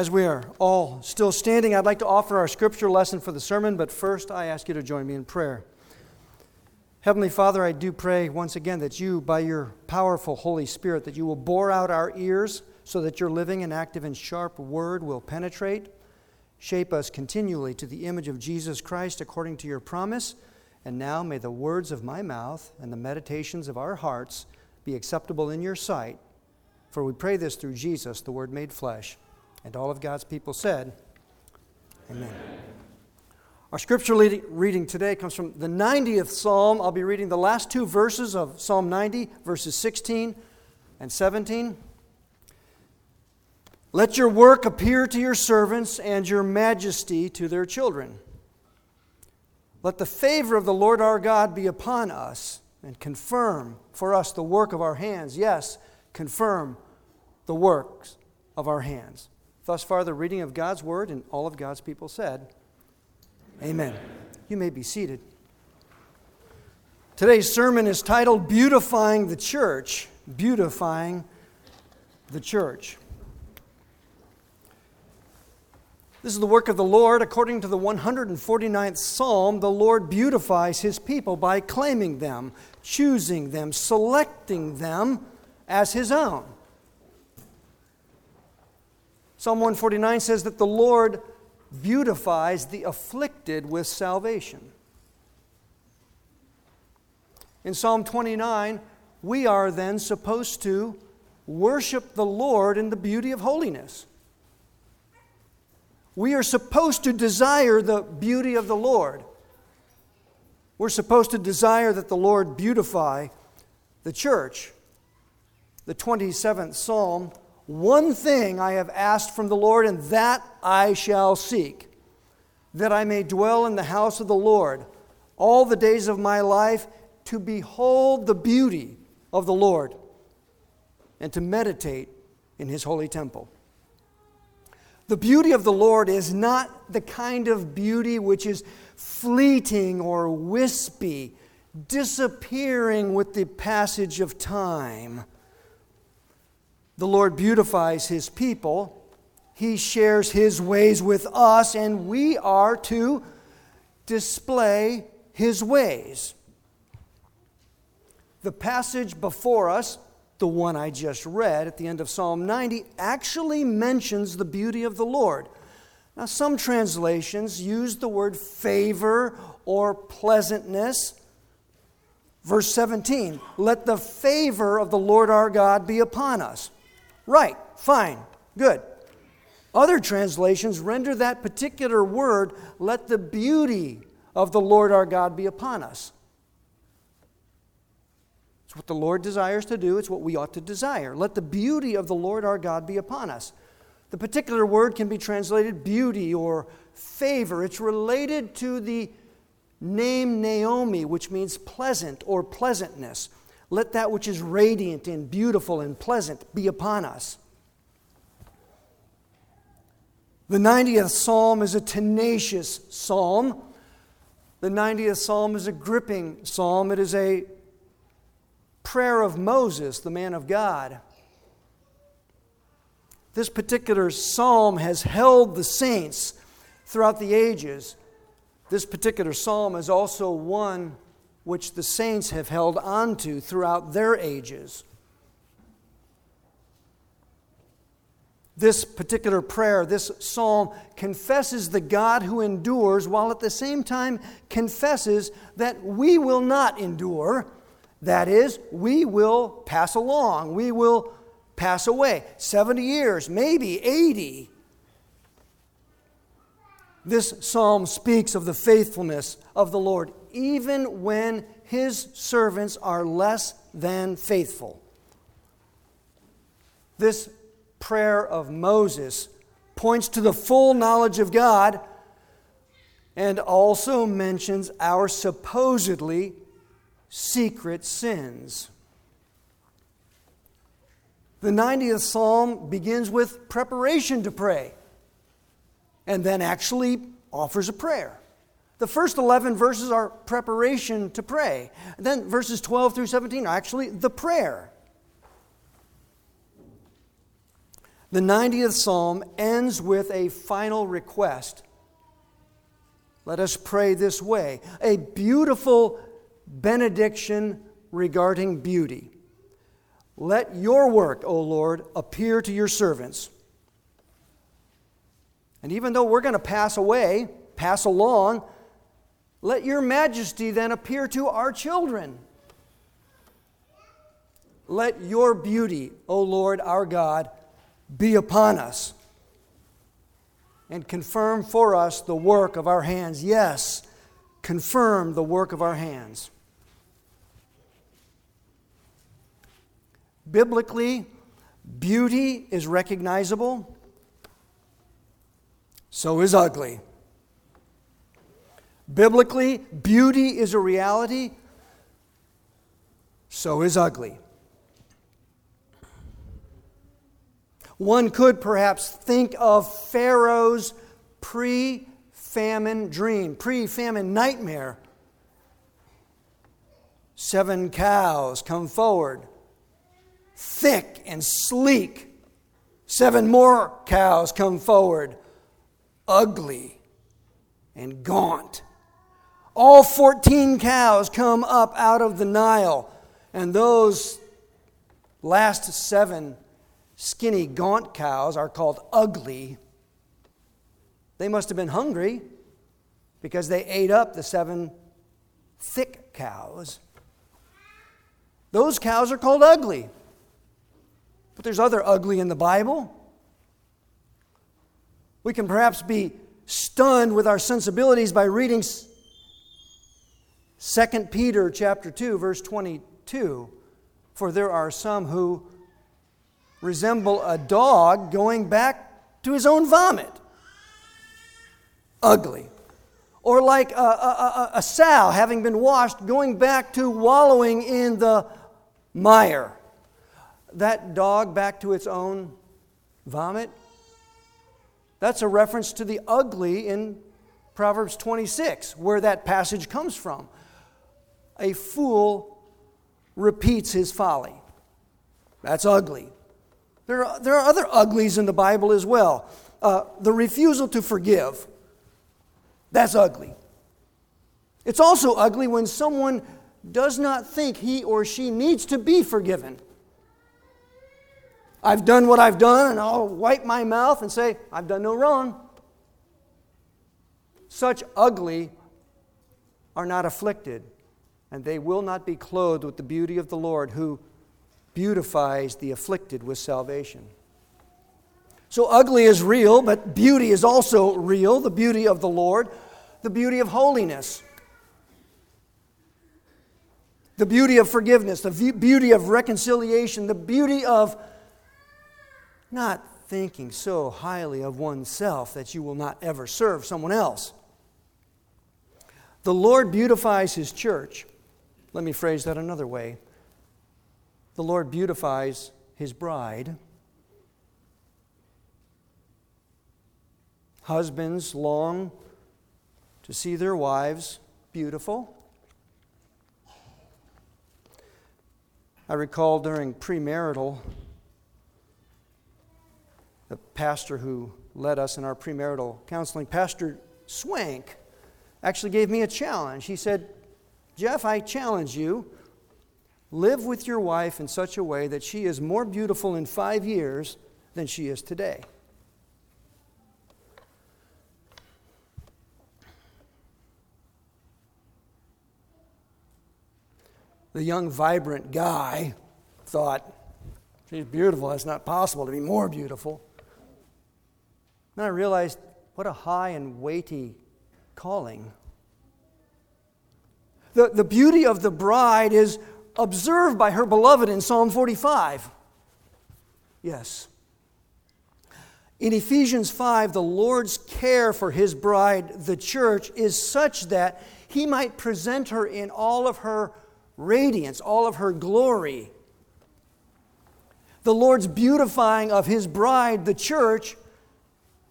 As we are all still standing, I'd like to offer our scripture lesson for the sermon, but first I ask you to join me in prayer. Heavenly Father, I do pray once again that you, by your powerful Holy Spirit, that you will bore out our ears so that your living and active and sharp word will penetrate, shape us continually to the image of Jesus Christ according to your promise. And now may the words of my mouth and the meditations of our hearts be acceptable in your sight. For we pray this through Jesus, the Word made flesh. And all of God's people said, Amen. Amen. Our scripture reading today comes from the 90th Psalm. I'll be reading the last two verses of Psalm 90, verses 16 and 17. Let your work appear to your servants and your majesty to their children. Let the favor of the Lord our God be upon us and confirm for us the work of our hands. Yes, confirm the works of our hands. Thus far, the reading of God's word, and all of God's people said, Amen. You may be seated. Today's sermon is titled Beautifying the Church. Beautifying the Church. This is the work of the Lord. According to the 149th Psalm, the Lord beautifies his people by claiming them, choosing them, selecting them as his own. Psalm 149 says that the Lord beautifies the afflicted with salvation. In Psalm 29, we are then supposed to worship the Lord in the beauty of holiness. We are supposed to desire the beauty of the Lord. We're supposed to desire that the Lord beautify the church. The 27th Psalm One thing I have asked from the Lord, and that I shall seek, that I may dwell in the house of the Lord all the days of my life, to behold the beauty of the Lord and to meditate in his holy temple. The beauty of the Lord is not the kind of beauty which is fleeting or wispy, disappearing with the passage of time. The Lord beautifies his people. He shares his ways with us, and we are to display his ways. The passage before us the one I just read at the end of Psalm 90 actually mentions the beauty of the Lord. Now, some translations use the word favor or pleasantness. Verse 17, let the favor of the Lord our God be upon us. Right, fine, good. Other translations render that particular word, let the beauty of the Lord our God be upon us. It's what the Lord desires to do, it's what we ought to desire. Let the beauty of the Lord our God be upon us. The particular word can be translated beauty or favor. It's related to the name Naomi, which means pleasant or pleasantness. Let that which is radiant and beautiful and pleasant be upon us. The 90th psalm is a tenacious psalm. The 90th psalm is a gripping psalm. It is a prayer of Moses, the man of God. This particular psalm has held the saints throughout the ages. This particular psalm is also one which the saints have held onto throughout their ages. This particular prayer, this psalm, confesses the God who endures while at the same time confesses that we will not endure that is, we will pass along, we will pass away. 70 years, maybe 80. This psalm speaks of the faithfulness of the Lord, even when his servants are less than faithful. This prayer of Moses points to the full knowledge of God and also mentions our supposedly secret sins. The 90th Psalm begins with preparation to pray and then actually offers a prayer. The first 11 verses are preparation to pray. Then verses 12 through 17 are actually the prayer. The 90th Psalm ends with a final request. Let us pray this way a beautiful benediction regarding beauty. Let your work, O Lord, appear to your servants. And even though we're going to pass away, pass along, let your majesty then appear to our children. Let your beauty, O Lord our God, be upon us and confirm for us the work of our hands. Yes, confirm the work of our hands. Biblically, beauty is recognizable, so is ugly. Biblically, beauty is a reality, so is ugly. One could perhaps think of Pharaoh's pre famine dream, pre famine nightmare. Seven cows come forward, thick and sleek. Seven more cows come forward, ugly and gaunt. All 14 cows come up out of the Nile, and those last seven skinny, gaunt cows are called ugly. They must have been hungry because they ate up the seven thick cows. Those cows are called ugly. But there's other ugly in the Bible. We can perhaps be stunned with our sensibilities by reading 2 Peter chapter 2 verse 22 for there are some who resemble a dog going back to his own vomit. Ugly. Or like a, a, a, a sow having been washed going back to wallowing in the mire. That dog back to its own vomit? That's a reference to the ugly in Proverbs 26 where that passage comes from a fool repeats his folly. That's ugly. There are, there are other uglies in the Bible as well. Uh, the refusal to forgive, that's ugly. It's also ugly when someone does not think he or she needs to be forgiven. I've done what I've done, and I'll wipe my mouth and say, I've done no wrong. Such ugly are not afflicted and they will not be clothed with the beauty of the Lord who beautifies the afflicted with salvation. So, ugly is real, but beauty is also real the beauty of the Lord, the beauty of holiness, the beauty of forgiveness, the beauty of reconciliation, the beauty of not thinking so highly of oneself that you will not ever serve someone else. The Lord beautifies His church let me phrase that another way. The Lord beautifies his bride. Husbands long to see their wives beautiful. I recall during premarital, the pastor who led us in our premarital counseling, Pastor Swank, actually gave me a challenge. He said, Jeff, I challenge you live with your wife in such a way that she is more beautiful in five years than she is today. The young, vibrant guy thought, She's beautiful. That's not possible to be more beautiful. Then I realized what a high and weighty calling the, the beauty of the bride is observed by her beloved in Psalm 45. Yes. In Ephesians 5, the Lord's care for his bride, the church, is such that he might present her in all of her radiance, all of her glory. The Lord's beautifying of his bride, the church,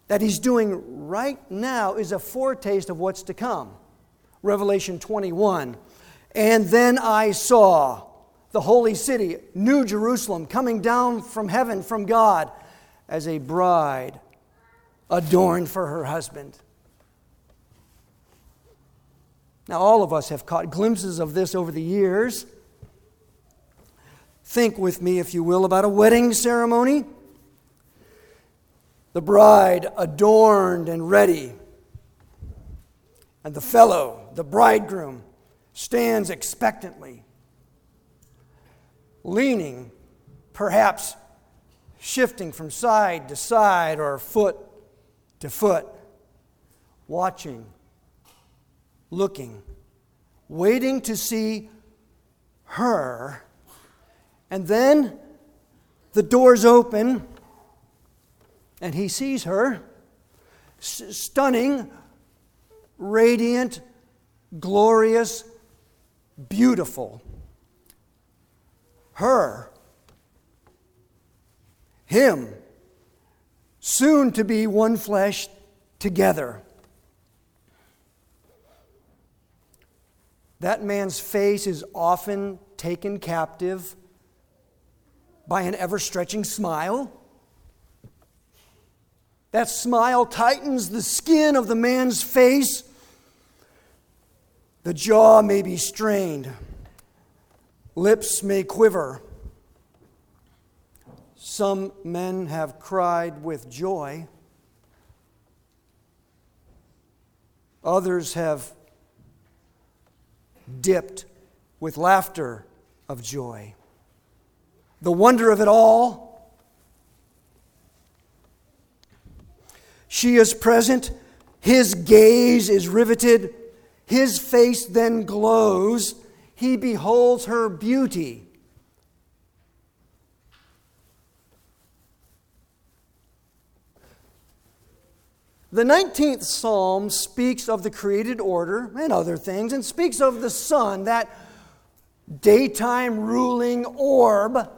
that he's doing right now is a foretaste of what's to come. Revelation 21. And then I saw the holy city, New Jerusalem, coming down from heaven from God, as a bride adorned for her husband. Now, all of us have caught glimpses of this over the years. Think with me, if you will, about a wedding ceremony. The bride adorned and ready, and the fellow, the bridegroom, stands expectantly, leaning, perhaps shifting from side to side or foot to foot, watching, looking, waiting to see her. And then the doors open, and he sees her S- stunning, radiant, glorious, beautiful. Her, him, soon to be one flesh together. That man's face is often taken captive by an ever stretching smile. That smile tightens the skin of the man's face. The jaw may be strained, lips may quiver. Some men have cried with joy, others have dipped with laughter of joy the wonder of it all. She is present. His gaze is riveted. His face then glows. He beholds her beauty. The 19th Psalm speaks of the created order and other things, and speaks of the sun, that daytime ruling orb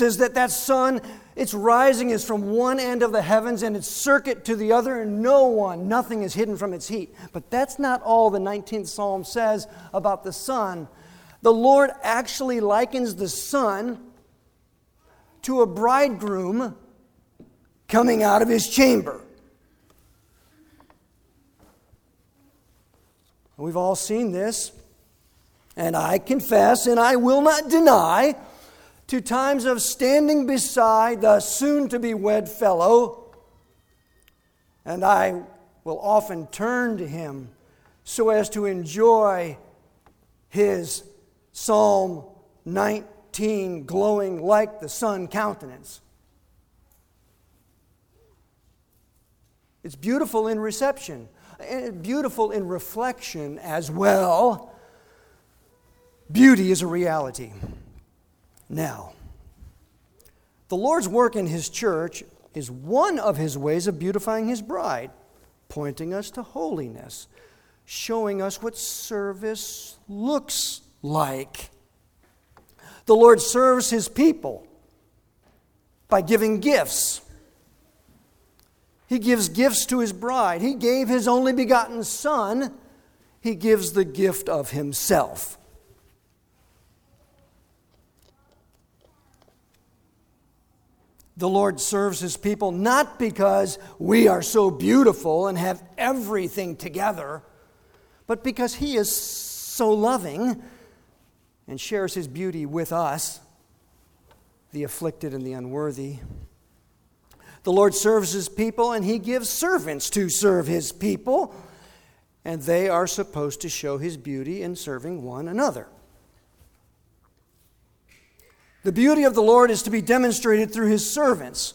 says that that sun its rising is from one end of the heavens and its circuit to the other and no one nothing is hidden from its heat. But that's not all the 19th psalm says about the sun. The lord actually likens the sun to a bridegroom coming out of his chamber. We've all seen this and i confess and i will not deny to times of standing beside the soon to be wed fellow, and I will often turn to him so as to enjoy his Psalm 19 glowing like the sun countenance. It's beautiful in reception, and beautiful in reflection as well. Beauty is a reality. Now, the Lord's work in His church is one of His ways of beautifying His bride, pointing us to holiness, showing us what service looks like. The Lord serves His people by giving gifts. He gives gifts to His bride. He gave His only begotten Son. He gives the gift of Himself. The Lord serves his people not because we are so beautiful and have everything together, but because he is so loving and shares his beauty with us, the afflicted and the unworthy. The Lord serves his people and he gives servants to serve his people, and they are supposed to show his beauty in serving one another. The beauty of the Lord is to be demonstrated through his servants.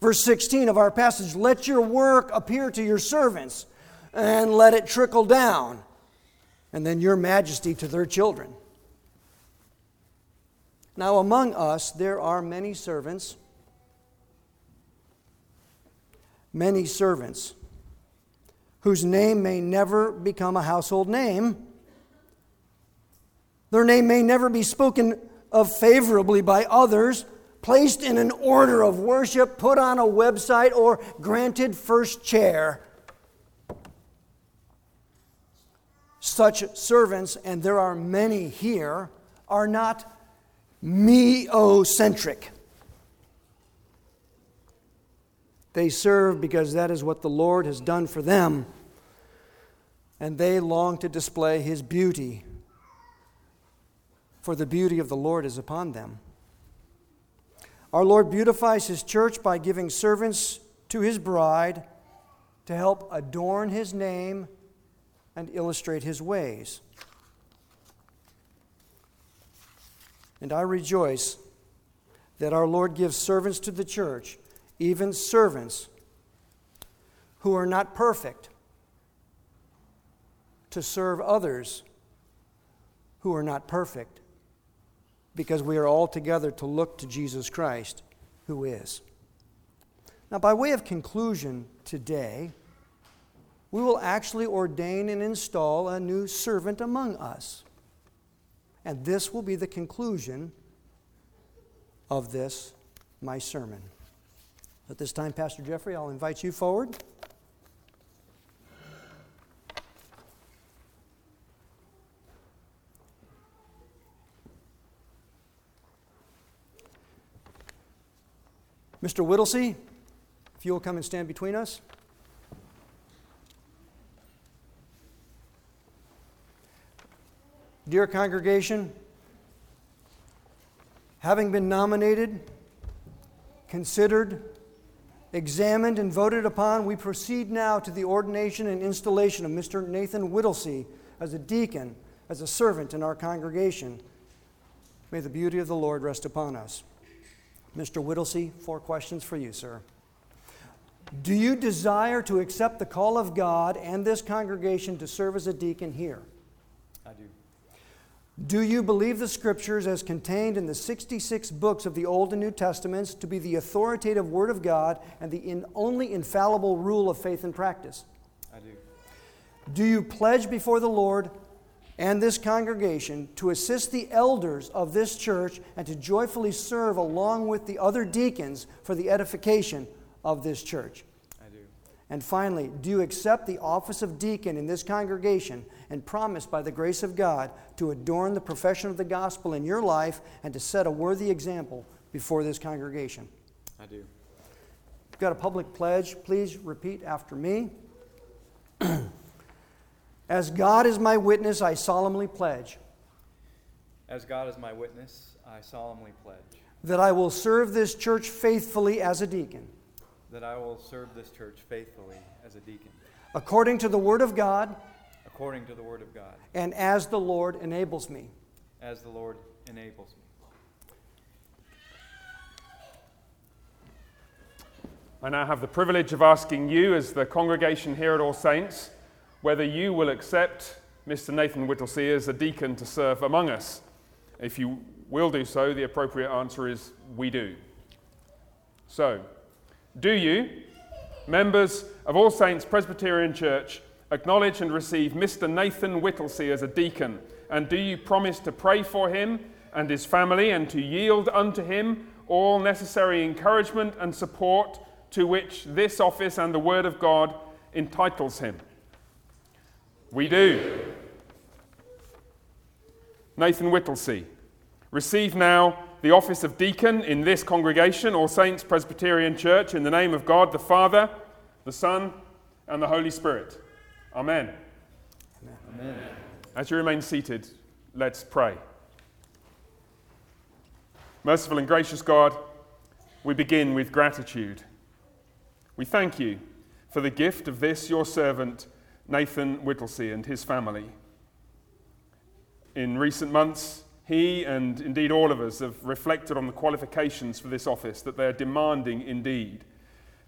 Verse 16 of our passage let your work appear to your servants, and let it trickle down, and then your majesty to their children. Now, among us, there are many servants, many servants whose name may never become a household name. Their name may never be spoken of favorably by others, placed in an order of worship, put on a website, or granted first chair. Such servants, and there are many here, are not me-ocentric. They serve because that is what the Lord has done for them, and they long to display His beauty, for the beauty of the Lord is upon them. Our Lord beautifies His church by giving servants to His bride to help adorn His name and illustrate His ways. And I rejoice that our Lord gives servants to the church, even servants who are not perfect, to serve others who are not perfect, because we are all together to look to Jesus Christ, who is. Now, by way of conclusion today, we will actually ordain and install a new servant among us. And this will be the conclusion of this, my sermon. At this time, Pastor Jeffrey, I'll invite you forward. Mr. Whittlesey, if you will come and stand between us. Dear congregation, having been nominated, considered, examined, and voted upon, we proceed now to the ordination and installation of Mr. Nathan Whittlesey as a deacon, as a servant in our congregation. May the beauty of the Lord rest upon us. Mr. Whittlesey, four questions for you, sir. Do you desire to accept the call of God and this congregation to serve as a deacon here? I do. Do you believe the scriptures as contained in the 66 books of the Old and New Testaments to be the authoritative Word of God and the in only infallible rule of faith and practice? I do. Do you pledge before the Lord and this congregation to assist the elders of this church and to joyfully serve along with the other deacons for the edification of this church? I do. And finally, do you accept the office of deacon in this congregation and promise by the grace of God to adorn the profession of the gospel in your life and to set a worthy example before this congregation? I do. You've got a public pledge. Please repeat after me. As God is my witness, I solemnly pledge As God is my witness, I solemnly pledge that I will serve this church faithfully as a deacon, that I will serve this church faithfully as a deacon, according to the Word of God according to the Word of God, and as the Lord enables me. as the Lord enables me. I now have the privilege of asking you, as the congregation here at All Saints, whether you will accept Mr. Nathan Whittlesey as a deacon to serve among us. If you will do so, the appropriate answer is we do. So, do you, members of All Saints Presbyterian Church, acknowledge and receive Mr. Nathan Whittlesey as a deacon? And do you promise to pray for him and his family and to yield unto him all necessary encouragement and support to which this office and the Word of God entitles him? We do. Nathan Whittlesey, receive now the office of deacon in this congregation, All Saints Presbyterian Church, in the name of God the Father, the Son, and the Holy Spirit. Amen. Amen. As you remain seated, let's pray. Merciful and gracious God, we begin with gratitude. We thank you for the gift of this, your servant, Nathan Whittlesey, and his family. In recent months, he and indeed all of us have reflected on the qualifications for this office, that they are demanding indeed.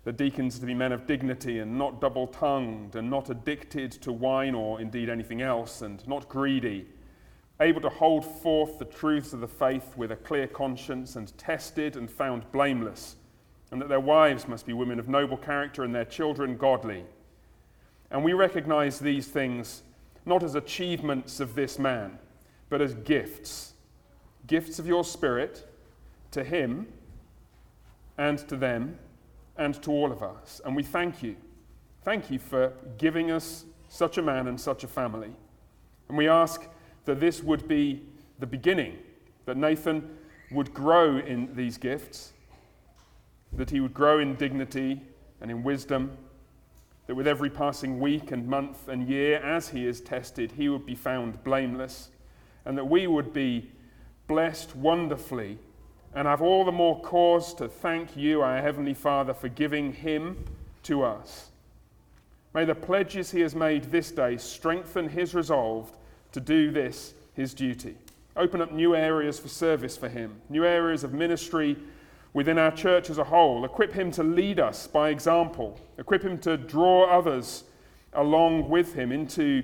The deacons to be men of dignity and not double tongued and not addicted to wine or indeed anything else and not greedy, able to hold forth the truths of the faith with a clear conscience and tested and found blameless, and that their wives must be women of noble character and their children godly. And we recognize these things not as achievements of this man, but as gifts gifts of your Spirit to him and to them and to all of us. And we thank you. Thank you for giving us such a man and such a family. And we ask that this would be the beginning, that Nathan would grow in these gifts, that he would grow in dignity and in wisdom, that with every passing week and month and year, as he is tested, he would be found blameless, and that we would be blessed wonderfully and have all the more cause to thank you, our Heavenly Father, for giving him to us. May the pledges he has made this day strengthen his resolve to do this, his duty. Open up new areas for service for him, new areas of ministry within our church as a whole. Equip him to lead us by example. Equip him to draw others along with him into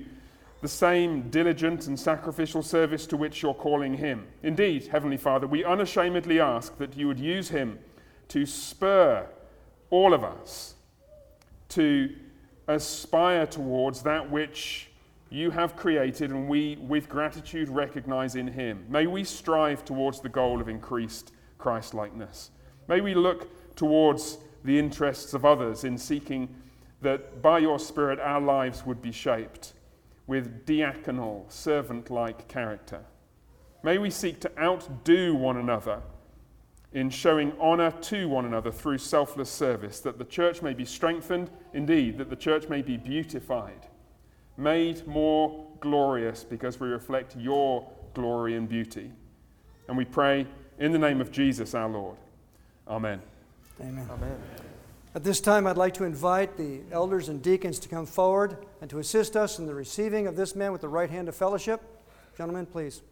the same diligent and sacrificial service to which you're calling him. Indeed, Heavenly Father, we unashamedly ask that you would use him to spur all of us to aspire towards that which you have created and we, with gratitude, recognize in him. May we strive towards the goal of increased Christ likeness. May we look towards the interests of others in seeking that by your Spirit our lives would be shaped with diaconal, servant like character. May we seek to outdo one another in showing honour to one another through selfless service, that the church may be strengthened, indeed, that the church may be beautified, made more glorious because we reflect your glory and beauty. And we pray in the name of Jesus our Lord. Amen. Amen. Amen. At this time, I'd like to invite the elders and deacons to come forward and to assist us in the receiving of this man with the right hand of fellowship. Gentlemen, please.